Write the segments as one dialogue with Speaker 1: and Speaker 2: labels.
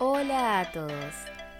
Speaker 1: Hola a todos,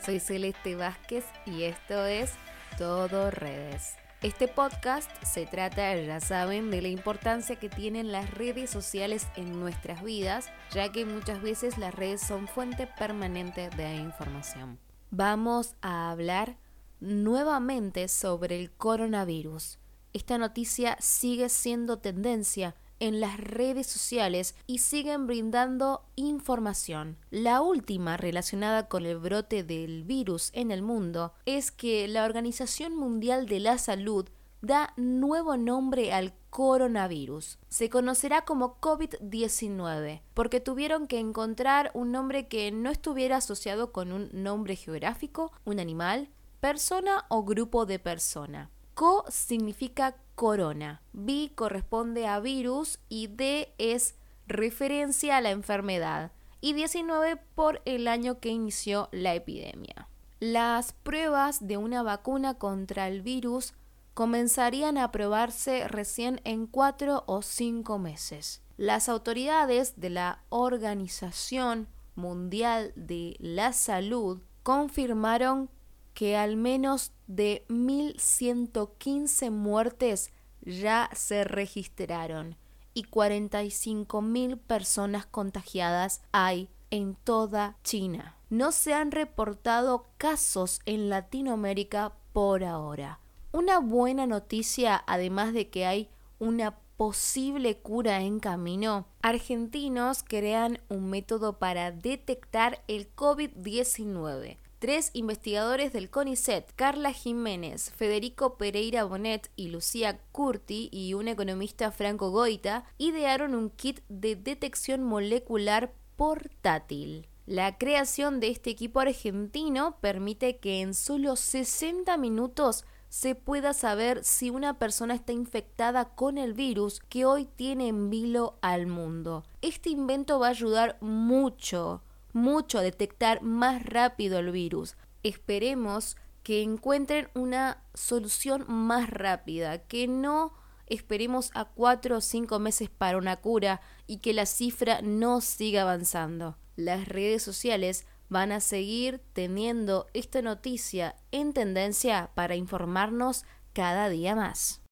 Speaker 1: soy Celeste Vázquez y esto es Todo Redes. Este podcast se trata, ya saben, de la importancia que tienen las redes sociales en nuestras vidas, ya que muchas veces las redes son fuente permanente de información. Vamos a hablar nuevamente sobre el coronavirus. Esta noticia sigue siendo tendencia en las redes sociales y siguen brindando información. La última relacionada con el brote del virus en el mundo es que la Organización Mundial de la Salud da nuevo nombre al coronavirus. Se conocerá como COVID-19 porque tuvieron que encontrar un nombre que no estuviera asociado con un nombre geográfico, un animal, persona o grupo de persona. Co significa corona, B corresponde a virus y D es referencia a la enfermedad y 19 por el año que inició la epidemia. Las pruebas de una vacuna contra el virus comenzarían a probarse recién en cuatro o cinco meses. Las autoridades de la Organización Mundial de la Salud confirmaron que al menos de 1.115 muertes ya se registraron y 45.000 personas contagiadas hay en toda China. No se han reportado casos en Latinoamérica por ahora. Una buena noticia, además de que hay una posible cura en camino, argentinos crean un método para detectar el COVID-19 Tres investigadores del CONICET, Carla Jiménez, Federico Pereira Bonet y Lucía Curti y un economista Franco Goita idearon un kit de detección molecular portátil. La creación de este equipo argentino permite que en solo 60 minutos se pueda saber si una persona está infectada con el virus que hoy tiene en vilo al mundo. Este invento va a ayudar mucho mucho a detectar más rápido el virus. Esperemos que encuentren una solución más rápida, que no esperemos a cuatro o cinco meses para una cura y que la cifra no siga avanzando. Las redes sociales van a seguir teniendo esta noticia en tendencia para informarnos cada día más.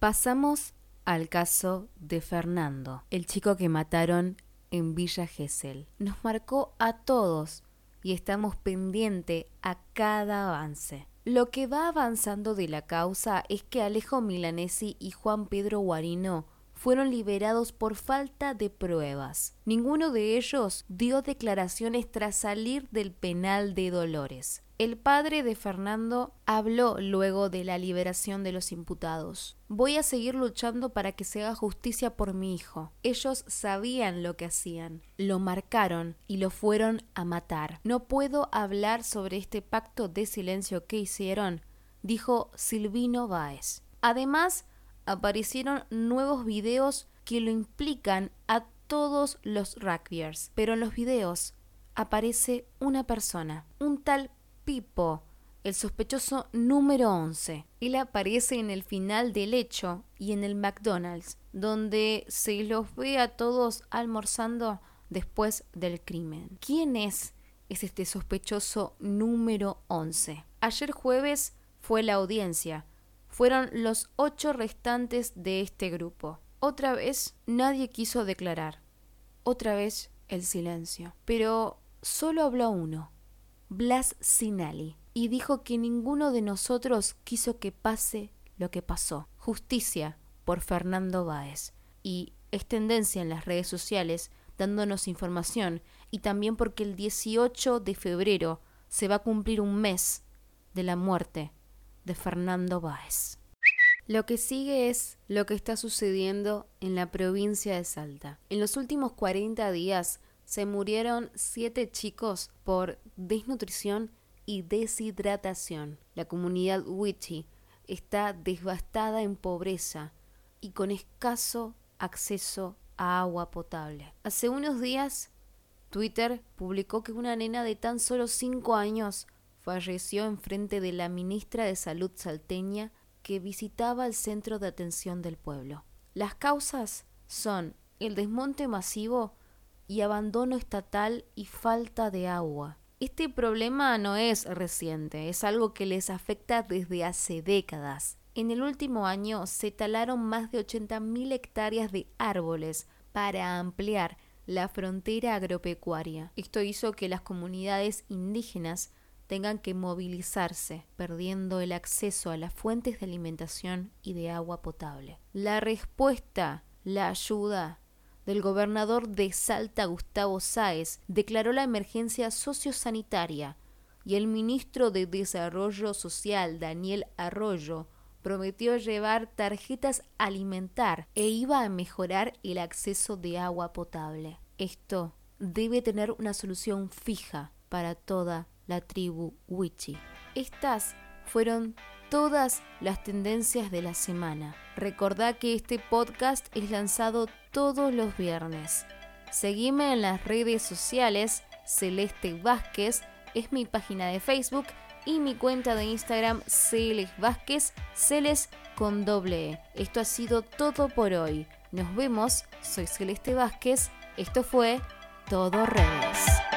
Speaker 1: Pasamos al caso de Fernando, el chico que mataron en Villa Gesell. Nos marcó a todos y estamos pendientes a cada avance. Lo que va avanzando de la causa es que Alejo Milanesi y Juan Pedro Guarino fueron liberados por falta de pruebas. Ninguno de ellos dio declaraciones tras salir del penal de Dolores. El padre de Fernando habló luego de la liberación de los imputados. Voy a seguir luchando para que se haga justicia por mi hijo. Ellos sabían lo que hacían, lo marcaron y lo fueron a matar. No puedo hablar sobre este pacto de silencio que hicieron, dijo Silvino Báez. Además, aparecieron nuevos videos que lo implican a todos los rugbyers, pero en los videos aparece una persona, un tal Pipo, el sospechoso número 11. Él aparece en el final del hecho y en el McDonald's, donde se los ve a todos almorzando después del crimen. ¿Quién es? Es este sospechoso número 11. Ayer jueves fue la audiencia. Fueron los ocho restantes de este grupo. Otra vez nadie quiso declarar. Otra vez el silencio. Pero solo habló uno. Blas Sinali y dijo que ninguno de nosotros quiso que pase lo que pasó. Justicia por Fernando Báez. Y es tendencia en las redes sociales dándonos información y también porque el 18 de febrero se va a cumplir un mes de la muerte de Fernando Báez. Lo que sigue es lo que está sucediendo en la provincia de Salta. En los últimos 40 días se murieron siete chicos por desnutrición y deshidratación. La comunidad Wichi está devastada en pobreza y con escaso acceso a agua potable. Hace unos días, Twitter publicó que una nena de tan solo cinco años falleció en frente de la ministra de Salud salteña que visitaba el centro de atención del pueblo. Las causas son el desmonte masivo y abandono estatal y falta de agua. Este problema no es reciente, es algo que les afecta desde hace décadas. En el último año se talaron más de 80.000 hectáreas de árboles para ampliar la frontera agropecuaria. Esto hizo que las comunidades indígenas tengan que movilizarse, perdiendo el acceso a las fuentes de alimentación y de agua potable. La respuesta, la ayuda del gobernador de Salta, Gustavo Sáez, declaró la emergencia sociosanitaria y el ministro de Desarrollo Social, Daniel Arroyo, prometió llevar tarjetas alimentar e iba a mejorar el acceso de agua potable. Esto debe tener una solución fija para toda la tribu Wichi. Estas fueron todas las tendencias de la semana. Recordá que este podcast es lanzado todos los viernes. Seguime en las redes sociales, Celeste Vázquez es mi página de Facebook y mi cuenta de Instagram Celeste Vázquez, Celes con doble E. Esto ha sido todo por hoy. Nos vemos, soy Celeste Vázquez, esto fue Todo Redes.